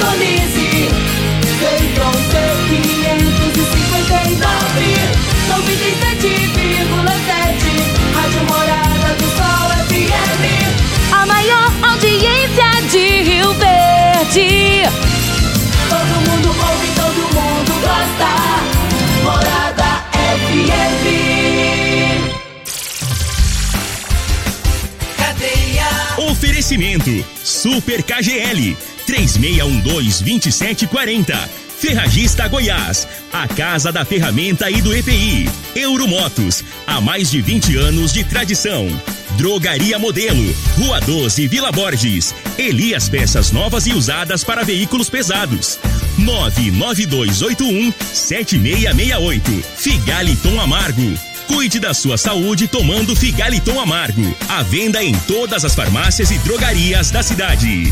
sintonize. Centron C559, 97,7. Rádio Morada do Sol FM. A maior audiência de Rio Verde. Todo mundo ouve, todo mundo gosta. Morada FM. Cadeia. Oferecimento Super KGL 3612-2740. Ferragista Goiás, a casa da ferramenta e do EPI. Euromotos, há mais de 20 anos de tradição. Drogaria Modelo, Rua 12, Vila Borges. Elias Peças Novas e Usadas para Veículos Pesados. 99281-7668. Figaliton Amargo. Cuide da sua saúde tomando Figaliton Amargo. À venda em todas as farmácias e drogarias da cidade.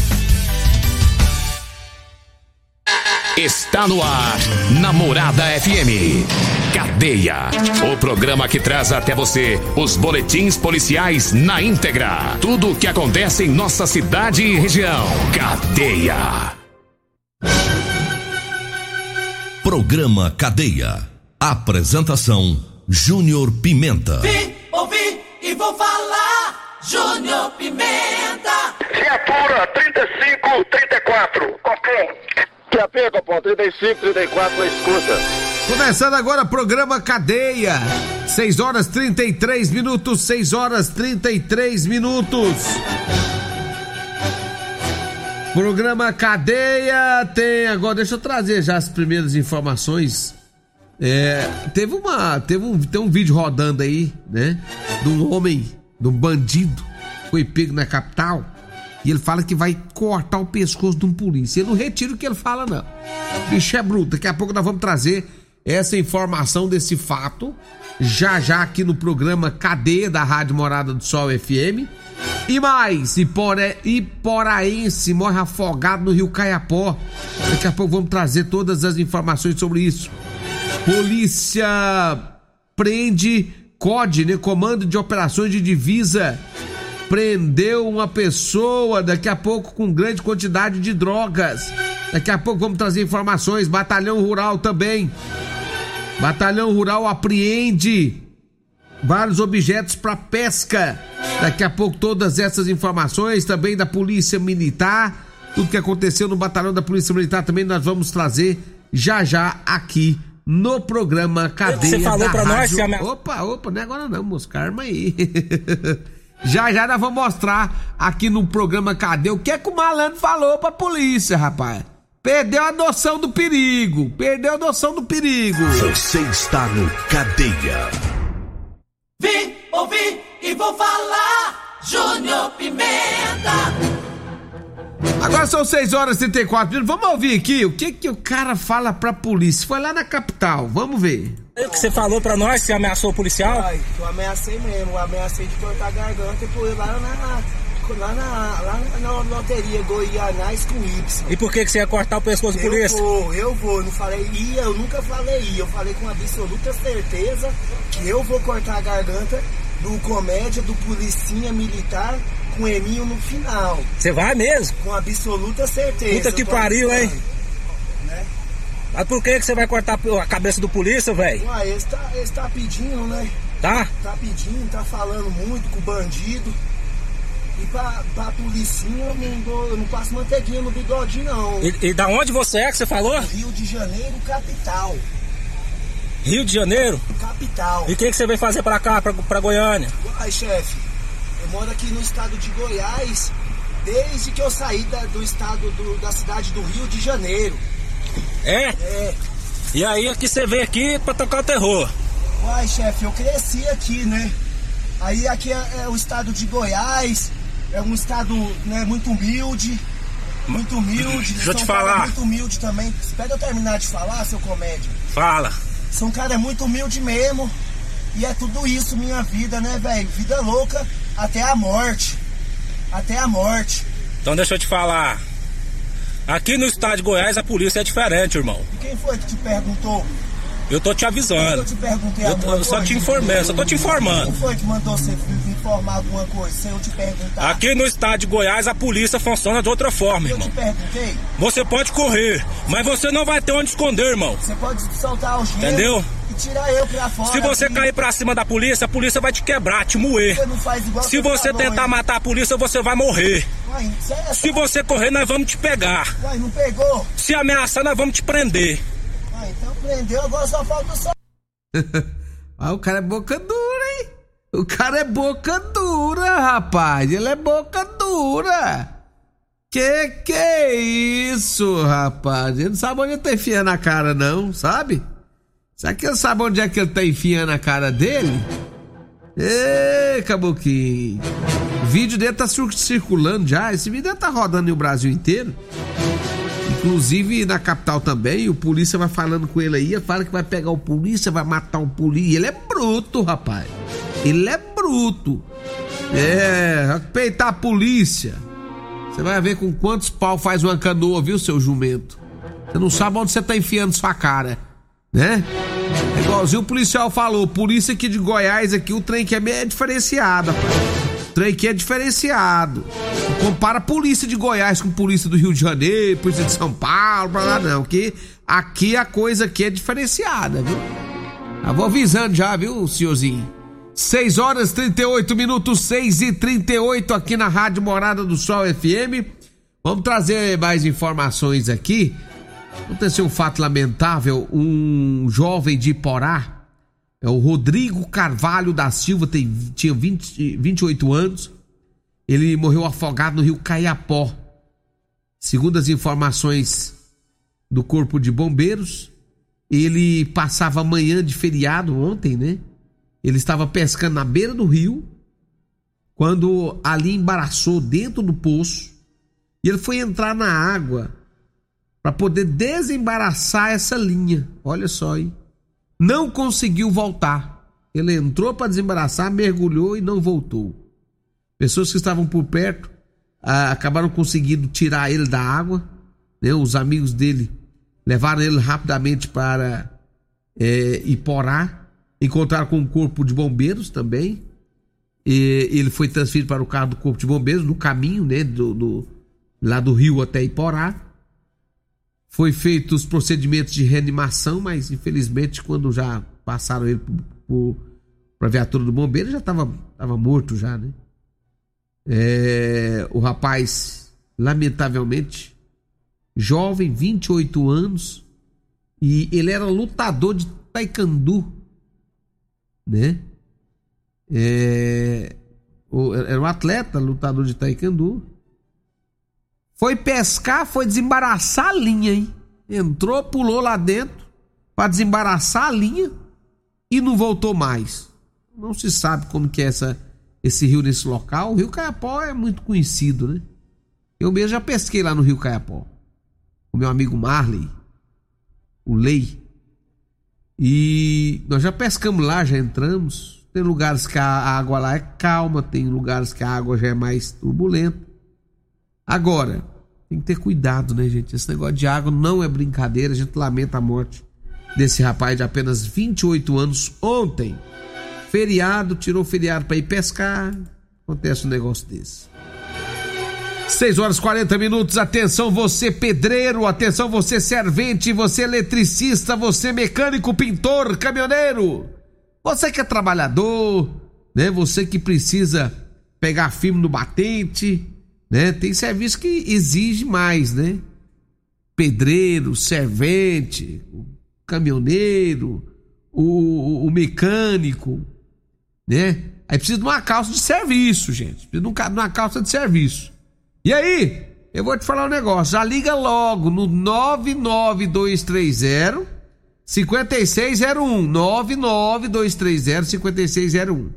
Está no ar, Namorada FM. Cadeia. O programa que traz até você os boletins policiais na íntegra. Tudo o que acontece em nossa cidade e região. Cadeia. Programa Cadeia. Apresentação: Júnior Pimenta. Vi, ouvi e vou falar. Júnior Pimenta. Viatura 3534. Ok. QAP, Copom, 35, 34 na escuta. Começando agora o programa Cadeia. 6 horas 33 minutos, 6 horas 33 minutos. Programa Cadeia tem agora, deixa eu trazer já as primeiras informações. É, teve uma, teve um, tem um vídeo rodando aí, né? De um homem, de um bandido, foi pego na capital e ele fala que vai cortar o pescoço de um polícia. Eu não retiro o que ele fala, não. Bicho é bruto. Daqui a pouco nós vamos trazer essa informação desse fato, já já aqui no programa Cadeia da Rádio Morada do Sol FM. E mais, Iporé, Iporaense morre afogado no rio Caiapó. Daqui a pouco vamos trazer todas as informações sobre isso. Polícia prende COD, né? Comando de Operações de Divisa prendeu uma pessoa daqui a pouco com grande quantidade de drogas. Daqui a pouco vamos trazer informações. Batalhão Rural também. Batalhão Rural apreende vários objetos para pesca. Daqui a pouco todas essas informações também da Polícia Militar, tudo que aconteceu no batalhão da Polícia Militar também nós vamos trazer já já aqui no programa Cadeia Você falou da pra nós, Rádio... a minha- Opa, opa, não é agora não, moço, calma aí. já já nós vamos mostrar aqui no programa Cadeia o que é que o malandro falou pra polícia, rapaz. Perdeu a noção do perigo, perdeu a noção do perigo. Você está no Cadeia. Vi, ouvi e vou falar. Júnior Pimenta. Agora são 6 horas e 34 minutos. Vamos ouvir aqui o que que o cara fala pra polícia. Foi lá na capital, vamos ver. O que você falou pra nós, você ameaçou o policial? Ai, eu ameacei mesmo, eu ameacei de cortar a garganta e pôr lá na, lá na, lá na loteria Goianás com Y. E por que, que você ia cortar o pescoço do Eu polícia? vou, eu vou, não falei ia, eu nunca falei ia, eu falei com absoluta certeza que eu vou cortar a garganta do comédia do policinha militar com Eminho no final, Você vai mesmo? com absoluta certeza. Puta que Eu pariu, hein? Mas por que, que você vai cortar a cabeça do polícia, velho? Uai, esse tá, tá pedindo, né? Tá? Tá pedindo, tá falando muito com o bandido. E pra, pra policinha eu não, dou, eu não passo manteiguinha no bigode, não. E, e da onde você é que você falou? Rio de Janeiro, capital. Rio de Janeiro? Capital. E o que, que você veio fazer pra cá, pra, pra Goiânia? Ai, chefe, eu moro aqui no estado de Goiás desde que eu saí da- do estado do- da cidade do Rio de Janeiro. É? É. E aí que você veio aqui pra tocar o terror? Uai, chefe, eu cresci aqui, né? Aí aqui é, é o estado de Goiás, é um estado né, muito humilde, muito humilde. Deixa eu te falar. muito humilde também. Espera eu terminar de falar, seu comédia. Fala. São cara muito humilde mesmo. E é tudo isso minha vida, né, velho? Vida louca até a morte. Até a morte. Então deixa eu te falar. Aqui no estado de Goiás a polícia é diferente, irmão. E quem foi que te perguntou? Eu tô te Eu avisando. te perguntei Eu, eu só te informei, eu só tô te informando. Quem foi que mandou você informar alguma coisa, se eu te perguntar? Aqui no estado de Goiás a polícia funciona de outra forma, eu irmão. te perguntei? Você pode correr, mas você não vai ter onde esconder, irmão. Você pode soltar o gelo Entendeu? Tirar eu pra fora. Se você cair pra cima da polícia, a polícia vai te quebrar, te moer. Você não faz igual Se você falou, tentar hein? matar a polícia, você vai morrer. É Se você correr, nós vamos te pegar. Uai, não pegou? Se ameaçar, nós vamos te prender. Uai, então prendeu, agora só falta só. Ah, o cara é boca dura, hein? O cara é boca dura, rapaz. Ele é boca dura. Que que é isso, rapaz? Ele não sabe onde tá enfiando a cara, não, sabe? Será que ele sabe onde é que ele tá enfiando a cara dele? Ê, caboquinho. O vídeo dele tá cir- circulando já. Esse vídeo tá rodando no Brasil inteiro. Inclusive na capital também, o polícia vai falando com ele aí, fala que vai pegar o polícia, vai matar o polícia. Ele é bruto, rapaz. Ele é bruto. É, peitar a polícia. Você vai ver com quantos pau faz uma canoa, viu, seu jumento? Você não sabe onde você tá enfiando sua cara, né? É igualzinho o policial falou, polícia aqui de Goiás aqui, o trem que é meio diferenciado, rapaz. O trem aqui é diferenciado. Não compara a polícia de Goiás com a polícia do Rio de Janeiro, polícia de São Paulo, pra lá não, que aqui a coisa aqui é diferenciada, viu? Eu vou avisando já, viu, senhorzinho? 6 horas 38 minutos, 6 e 38 aqui na Rádio Morada do Sol FM. Vamos trazer mais informações aqui. Aconteceu um fato lamentável: um jovem de Iporá, é o Rodrigo Carvalho da Silva, tem, tinha 20, 28 anos. Ele morreu afogado no rio Caiapó. Segundo as informações do Corpo de Bombeiros, ele passava manhã de feriado ontem, né? Ele estava pescando na beira do rio, quando ali embaraçou dentro do poço, e ele foi entrar na água para poder desembaraçar essa linha. Olha só, hein? Não conseguiu voltar. Ele entrou para desembaraçar, mergulhou e não voltou. Pessoas que estavam por perto ah, acabaram conseguindo tirar ele da água. Né? Os amigos dele levaram ele rapidamente para é, Iporá. Encontraram com o corpo de bombeiros também. E ele foi transferido para o carro do corpo de bombeiros no caminho, né? Do, do- lá do Rio até Iporá. Foi feito os procedimentos de reanimação, mas infelizmente quando já passaram ele para a viatura do bombeiro já estava tava morto já, né? É, o rapaz, lamentavelmente, jovem, 28 anos, e ele era lutador de taekwondo, né? É, era um atleta, lutador de taekwondo. Foi pescar, foi desembaraçar a linha, hein? Entrou, pulou lá dentro para desembaraçar a linha e não voltou mais. Não se sabe como que é essa, esse rio nesse local. O Rio Caiapó é muito conhecido, né? Eu mesmo já pesquei lá no Rio Caiapó. O meu amigo Marley, o Lei. E nós já pescamos lá, já entramos. Tem lugares que a água lá é calma, tem lugares que a água já é mais turbulenta. Agora, tem que ter cuidado, né, gente? Esse negócio de água não é brincadeira. A gente lamenta a morte desse rapaz de apenas 28 anos ontem. Feriado, tirou feriado para ir pescar. Acontece um negócio desse. 6 horas 40 minutos. Atenção, você pedreiro, atenção, você servente, você eletricista, você mecânico, pintor, caminhoneiro. Você que é trabalhador, né? Você que precisa pegar firme no batente, né? Tem serviço que exige mais, né? Pedreiro, servente, caminhoneiro, o, o- mecânico, né? Aí precisa de uma calça de serviço, gente. Precisa de uma calça de serviço. E aí, eu vou te falar um negócio. Já liga logo no 99230 5601. 99230 5601.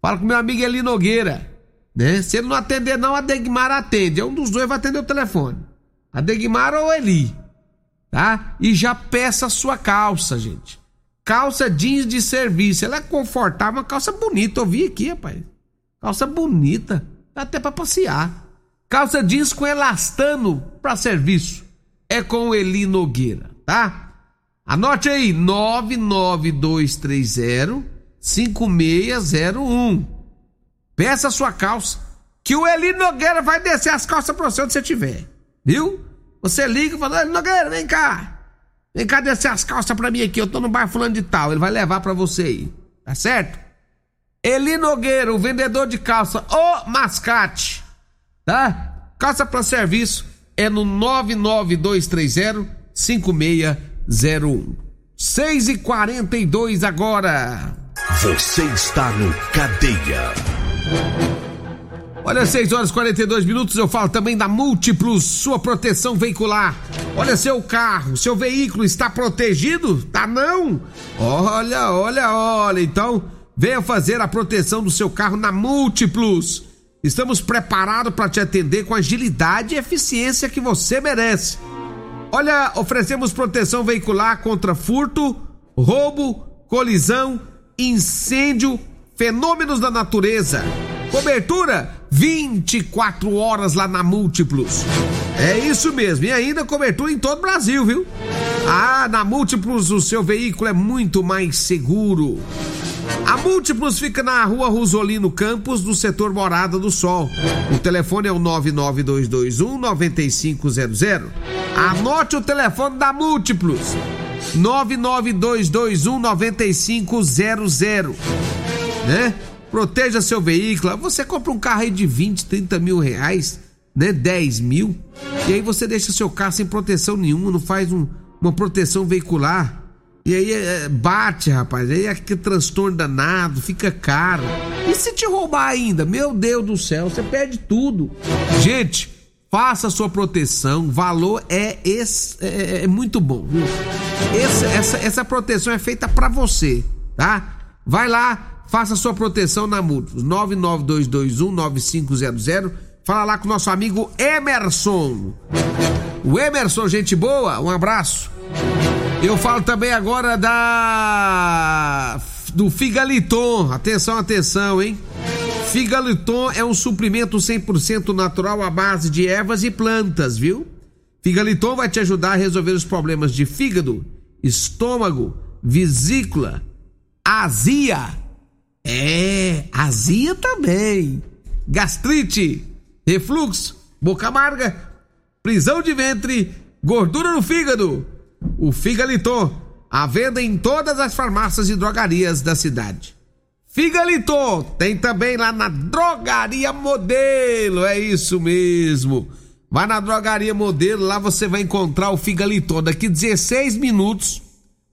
Fala com meu amigo Eli Nogueira. Né? Se ele não atender, não, a Degmar atende. É um dos dois vai atender o telefone. A Degmar ou Eli. Tá? E já peça a sua calça, gente. Calça jeans de serviço. Ela é confortável, uma calça bonita. Eu vi aqui, rapaz. Calça bonita. Dá até pra passear. Calça jeans com elastano pra serviço. É com Eli Nogueira, tá? Anote aí, 99230 5601. Peça a sua calça, que o Eli Nogueira vai descer as calças pra você onde você estiver. Viu? Você liga e fala, Eli Nogueira, vem cá. Vem cá descer as calças pra mim aqui, eu tô no bar fulano de tal. Ele vai levar pra você aí. Tá certo? Eli Nogueira, o vendedor de calça, o mascate. Tá? Calça pra serviço é no 99230 5601. 6 e 42 agora. Você está no Cadeia. Olha, 6 horas e 42 minutos. Eu falo também da Múltiplos, sua proteção veicular. Olha, seu carro, seu veículo está protegido? Tá não? Olha, olha, olha. Então, venha fazer a proteção do seu carro na Múltiplos. Estamos preparados para te atender com agilidade e eficiência que você merece. Olha, oferecemos proteção veicular contra furto, roubo, colisão, incêndio, fenômenos da natureza. Cobertura 24 horas lá na Múltiplos. É isso mesmo, e ainda cobertura em todo o Brasil, viu? Ah, na Múltiplos o seu veículo é muito mais seguro. A Múltiplos fica na rua Rosolino Campos, no setor Morada do Sol. O telefone é o 99221 9500. Anote o telefone da Múltiplos: 99221 9500. Né? Proteja seu veículo. Você compra um carro aí de 20, 30 mil reais, né? 10 mil. E aí você deixa seu carro sem proteção nenhuma, não faz um, uma proteção veicular. E aí é, bate, rapaz. Aí é que transtorno danado, fica caro. E se te roubar ainda? Meu Deus do céu, você perde tudo. Gente, faça sua proteção. Valor é, esse, é, é muito bom. Esse, essa, essa proteção é feita para você, tá? Vai lá, faça sua proteção na Múltiplos. 992219500. Fala lá com o nosso amigo Emerson. O Emerson, gente boa, um abraço. Eu falo também agora da do Figaliton. Atenção, atenção, hein? Figaliton é um suplemento 100% natural à base de ervas e plantas, viu? Figaliton vai te ajudar a resolver os problemas de fígado, estômago, vesícula, azia. É, azia também. Gastrite, refluxo, boca amarga, prisão de ventre, gordura no fígado o Figaliton, à venda em todas as farmácias e drogarias da cidade. Figaliton tem também lá na Drogaria Modelo, é isso mesmo. Vai na Drogaria Modelo, lá você vai encontrar o Figaliton. Daqui 16 minutos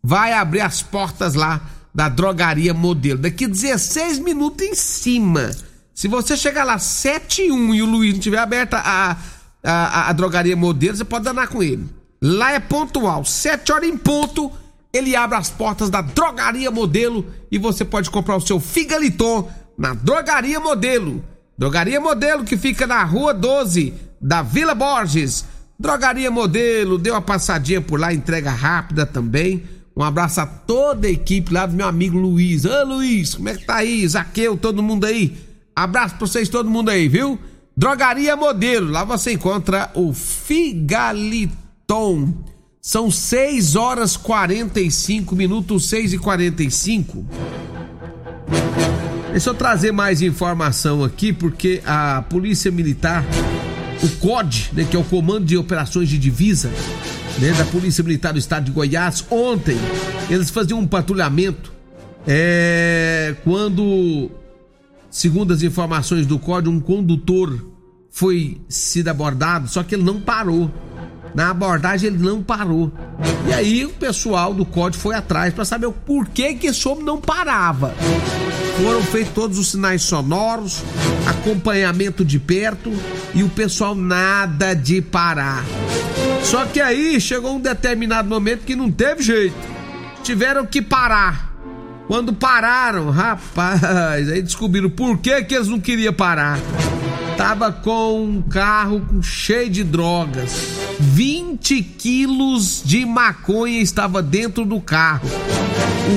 vai abrir as portas lá da Drogaria Modelo. Daqui 16 minutos em cima. Se você chegar lá 7 e 1 e o Luiz não tiver aberta a, a, a, Drogaria Modelo, você pode danar com ele. Lá é pontual, sete horas em ponto, ele abre as portas da Drogaria Modelo e você pode comprar o seu Figaliton na Drogaria Modelo. Drogaria Modelo que fica na Rua 12 da Vila Borges. Drogaria Modelo, dê uma passadinha por lá, entrega rápida também. Um abraço a toda a equipe lá do meu amigo Luiz. Ô Luiz, como é que tá aí? Zaqueu, todo mundo aí? Abraço pra vocês, todo mundo aí, viu? Drogaria Modelo, lá você encontra o Figaliton. São 6 horas 45 minutos, 6 e 45. Deixa eu trazer mais informação aqui, porque a Polícia Militar, o COD, né, que é o Comando de Operações de Divisa, né, da Polícia Militar do Estado de Goiás, ontem eles faziam um patrulhamento é, quando, segundo as informações do COD, um condutor foi sido abordado, só que ele não parou na abordagem ele não parou. E aí o pessoal do código foi atrás para saber o porquê que esse homem não parava. Foram feitos todos os sinais sonoros, acompanhamento de perto e o pessoal nada de parar. Só que aí chegou um determinado momento que não teve jeito. Tiveram que parar. Quando pararam, rapaz, aí descobriram por que, que eles não queriam parar tava com um carro cheio de drogas. 20 quilos de maconha estava dentro do carro.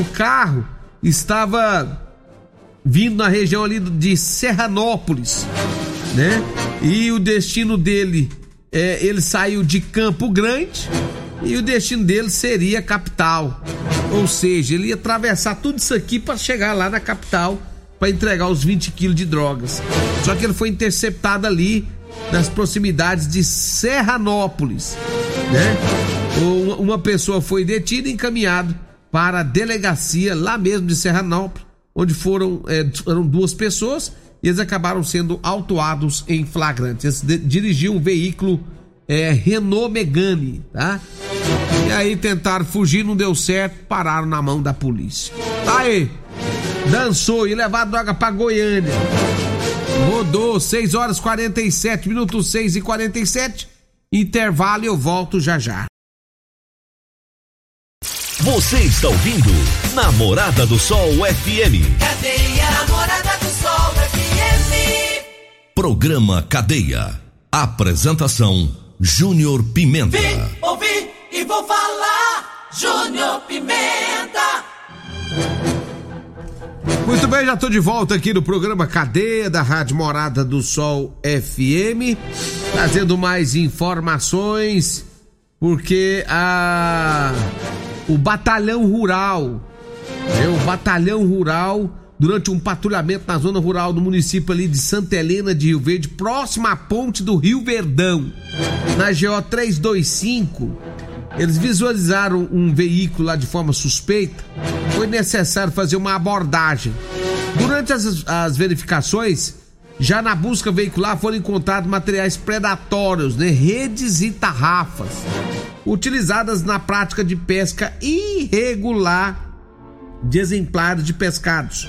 O carro estava vindo na região ali de Serranópolis, né? E o destino dele, é, ele saiu de Campo Grande e o destino dele seria a capital. Ou seja, ele ia atravessar tudo isso aqui para chegar lá na capital para entregar os 20 quilos de drogas. Só que ele foi interceptado ali nas proximidades de Serranópolis, né? Uma pessoa foi detida e encaminhado para a delegacia lá mesmo de Serranópolis, onde foram é, eram duas pessoas e eles acabaram sendo autuados em flagrante. Eles dirigiam um veículo é, Renault Megane, tá? E aí tentaram fugir, não deu certo, pararam na mão da polícia. Tá aí, dançou e levar droga pra Goiânia. Rodou 6 horas 47 minutos, 6 e 47 Intervalo e eu volto já já. Você está ouvindo Namorada do Sol FM. Cadeia Namorada do Sol FM. Programa Cadeia. Apresentação Júnior Pimenta. Vim, ouvi e vou falar. Júnior Pimenta. Muito bem, já estou de volta aqui no programa Cadeia da Rádio Morada do Sol FM, trazendo mais informações, porque a o batalhão rural, é, o batalhão rural durante um patrulhamento na zona rural do município ali de Santa Helena de Rio Verde, próxima à ponte do Rio Verdão, na GO 325, eles visualizaram um veículo lá de forma suspeita. Foi necessário fazer uma abordagem. Durante as, as verificações, já na busca veicular foram encontrados materiais predatórios, né? redes e tarrafas, utilizadas na prática de pesca irregular de exemplares de pescados.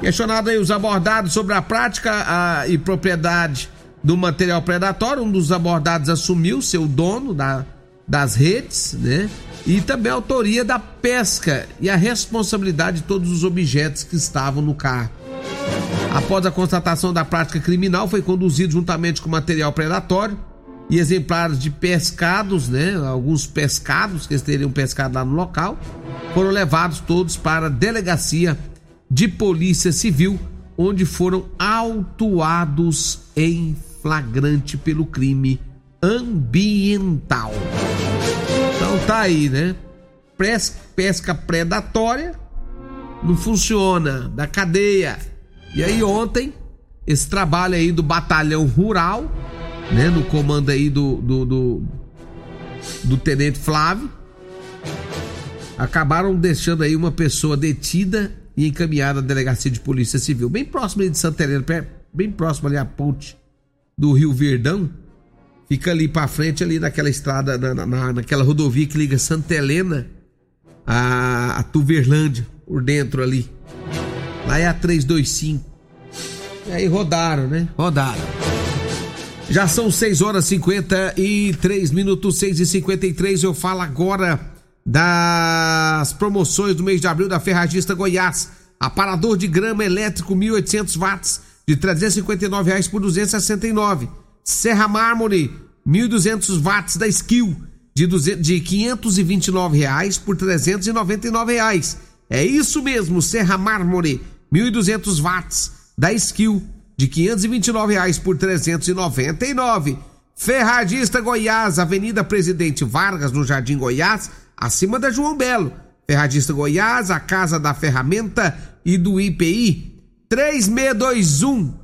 Questionado aí os abordados sobre a prática a, e propriedade do material predatório, um dos abordados assumiu seu dono da, das redes, né? E também a autoria da pesca e a responsabilidade de todos os objetos que estavam no carro. Após a constatação da prática criminal, foi conduzido juntamente com material predatório e exemplares de pescados, né? Alguns pescados que eles teriam pescado lá no local, foram levados todos para a delegacia de polícia civil, onde foram autuados em flagrante pelo crime ambiental. Então tá aí, né? Pesca predatória não funciona, da cadeia. E aí ontem, esse trabalho aí do batalhão rural, né? No comando aí do, do, do, do tenente Flávio, acabaram deixando aí uma pessoa detida e encaminhada à delegacia de polícia civil, bem próximo ali de Santa Helena, bem próximo ali à ponte do Rio Verdão. Fica ali para frente, ali naquela estrada, na, na, naquela rodovia que liga Santa Helena a, a Tuverlândia, por dentro ali. Lá é a 325. E aí rodaram, né? Rodaram. Já são 6 horas 53 minutos, 6 e 53 Eu falo agora das promoções do mês de abril da Ferragista Goiás. Aparador de grama elétrico 1800 watts de 359 reais por 269. Serra Mármore 1200 watts da Skill de, 200, de 529 reais por 399 reais. É isso mesmo, Serra Mármore 1200 watts da Skill de 529 reais por 399. Ferragista Goiás, Avenida Presidente Vargas, no Jardim Goiás acima da João Belo. Ferradista Goiás, a Casa da Ferramenta e do IPI. 3621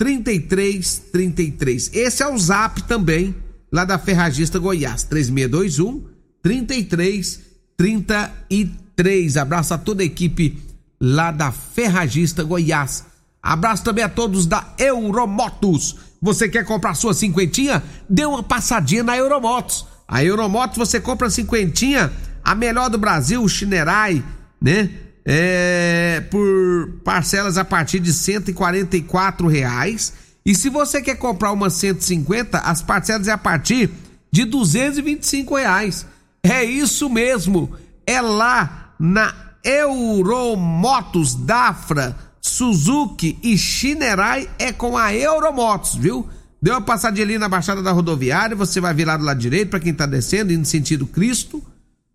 3333. Esse é o zap também lá da Ferragista Goiás. 3621 3333. Abraço a toda a equipe lá da Ferragista Goiás. Abraço também a todos da Euromotos. Você quer comprar sua cinquentinha? Dê uma passadinha na Euromotos. A Euromotos você compra cinquentinha, a melhor do Brasil, o Chinerai, né? É, por parcelas a partir de 144 reais. E se você quer comprar uma 150, as parcelas é a partir de 225 reais. É isso mesmo. É lá na Euromotos Dafra, Suzuki e Shinerai é com a Euromotos, viu? Deu uma passadinha ali na Baixada da Rodoviária, você vai virar do lado direito para quem tá descendo, indo no sentido Cristo.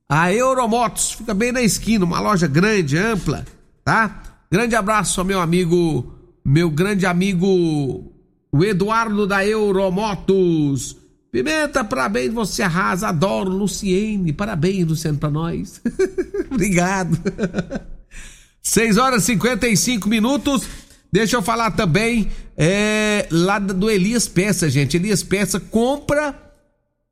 A Euromotos fica bem na esquina, uma loja grande, ampla, tá? Grande abraço ao meu amigo, meu grande amigo, o Eduardo da Euromotos. Pimenta, parabéns, você arrasa, adoro, Luciene, parabéns, Luciano, pra nós. Obrigado. 6 horas e 55 minutos. Deixa eu falar também é, lá do Elias Peça, gente. Elias Peça compra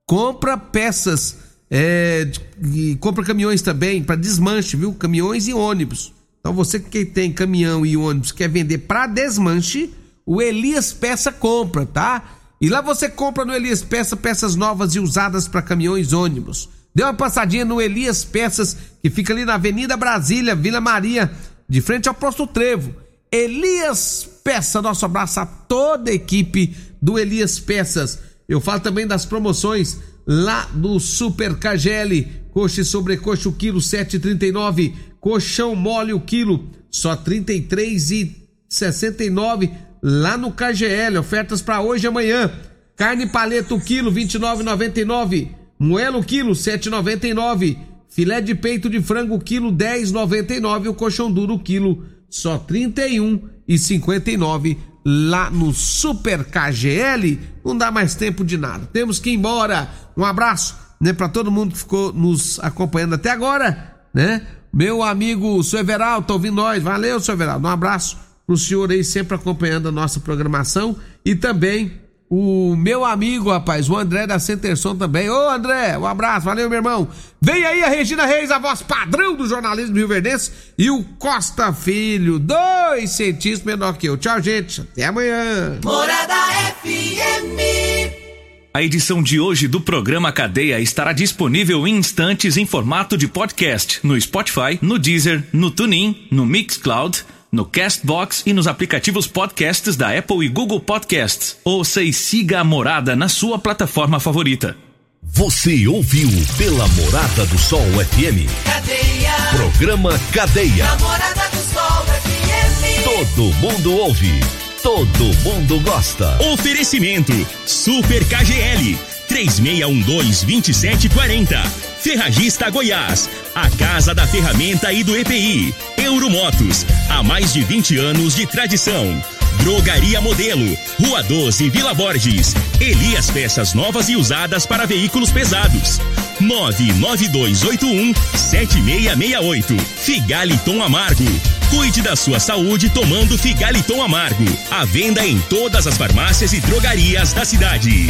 compra peças é, e compra caminhões também para desmanche, viu? Caminhões e ônibus. Então você que tem caminhão e ônibus quer vender para desmanche, o Elias Peça compra, tá? E lá você compra no Elias Peça peças novas e usadas para caminhões e ônibus. Dê uma passadinha no Elias Peças, que fica ali na Avenida Brasília, Vila Maria, de frente ao Posto Trevo. Elias Peça, nosso abraço a toda a equipe do Elias Peças. Eu falo também das promoções lá do Super KGL. Coxa e sobrecoxa o quilo 7,39. Colchão mole o quilo só 33,69 lá no KGL. Ofertas para hoje e amanhã. Carne paleta o quilo 29,99. Moelo o quilo 7,99. Filé de peito de frango quilo 10,99. O colchão duro quilo só 31,59 lá no Super KGL. Não dá mais tempo de nada. Temos que ir embora. Um abraço, né, para todo mundo que ficou nos acompanhando até agora, né? Meu amigo Sr. Everaldo, tá ouvindo nós. Valeu, Sr. Everaldo. Um abraço pro senhor aí sempre acompanhando a nossa programação e também o meu amigo, rapaz, o André da Centerson também. Ô André, um abraço, valeu meu irmão. Vem aí a Regina Reis, a voz padrão do jornalismo Rio Verdense e o Costa Filho, dois centímetros menor que eu. Tchau, gente, até amanhã. Morada FM. A edição de hoje do programa Cadeia estará disponível em instantes em formato de podcast no Spotify, no Deezer, no TuneIn, no Mixcloud no Castbox e nos aplicativos podcasts da Apple e Google Podcasts. Ouça e siga a Morada na sua plataforma favorita. Você ouviu pela Morada do Sol FM. Cadeia. Programa Cadeia. Namorada do Sol FM. Todo mundo ouve. Todo mundo gosta. Oferecimento Super KGL 3612-2740. Ferragista Goiás, a casa da ferramenta e do EPI. Euromotos, há mais de 20 anos de tradição. Drogaria Modelo, Rua 12, Vila Borges. Elias Peças novas e usadas para veículos pesados. 99281 7668. Figaliton Amargo. Cuide da sua saúde tomando Figaliton Amargo. A venda em todas as farmácias e drogarias da cidade.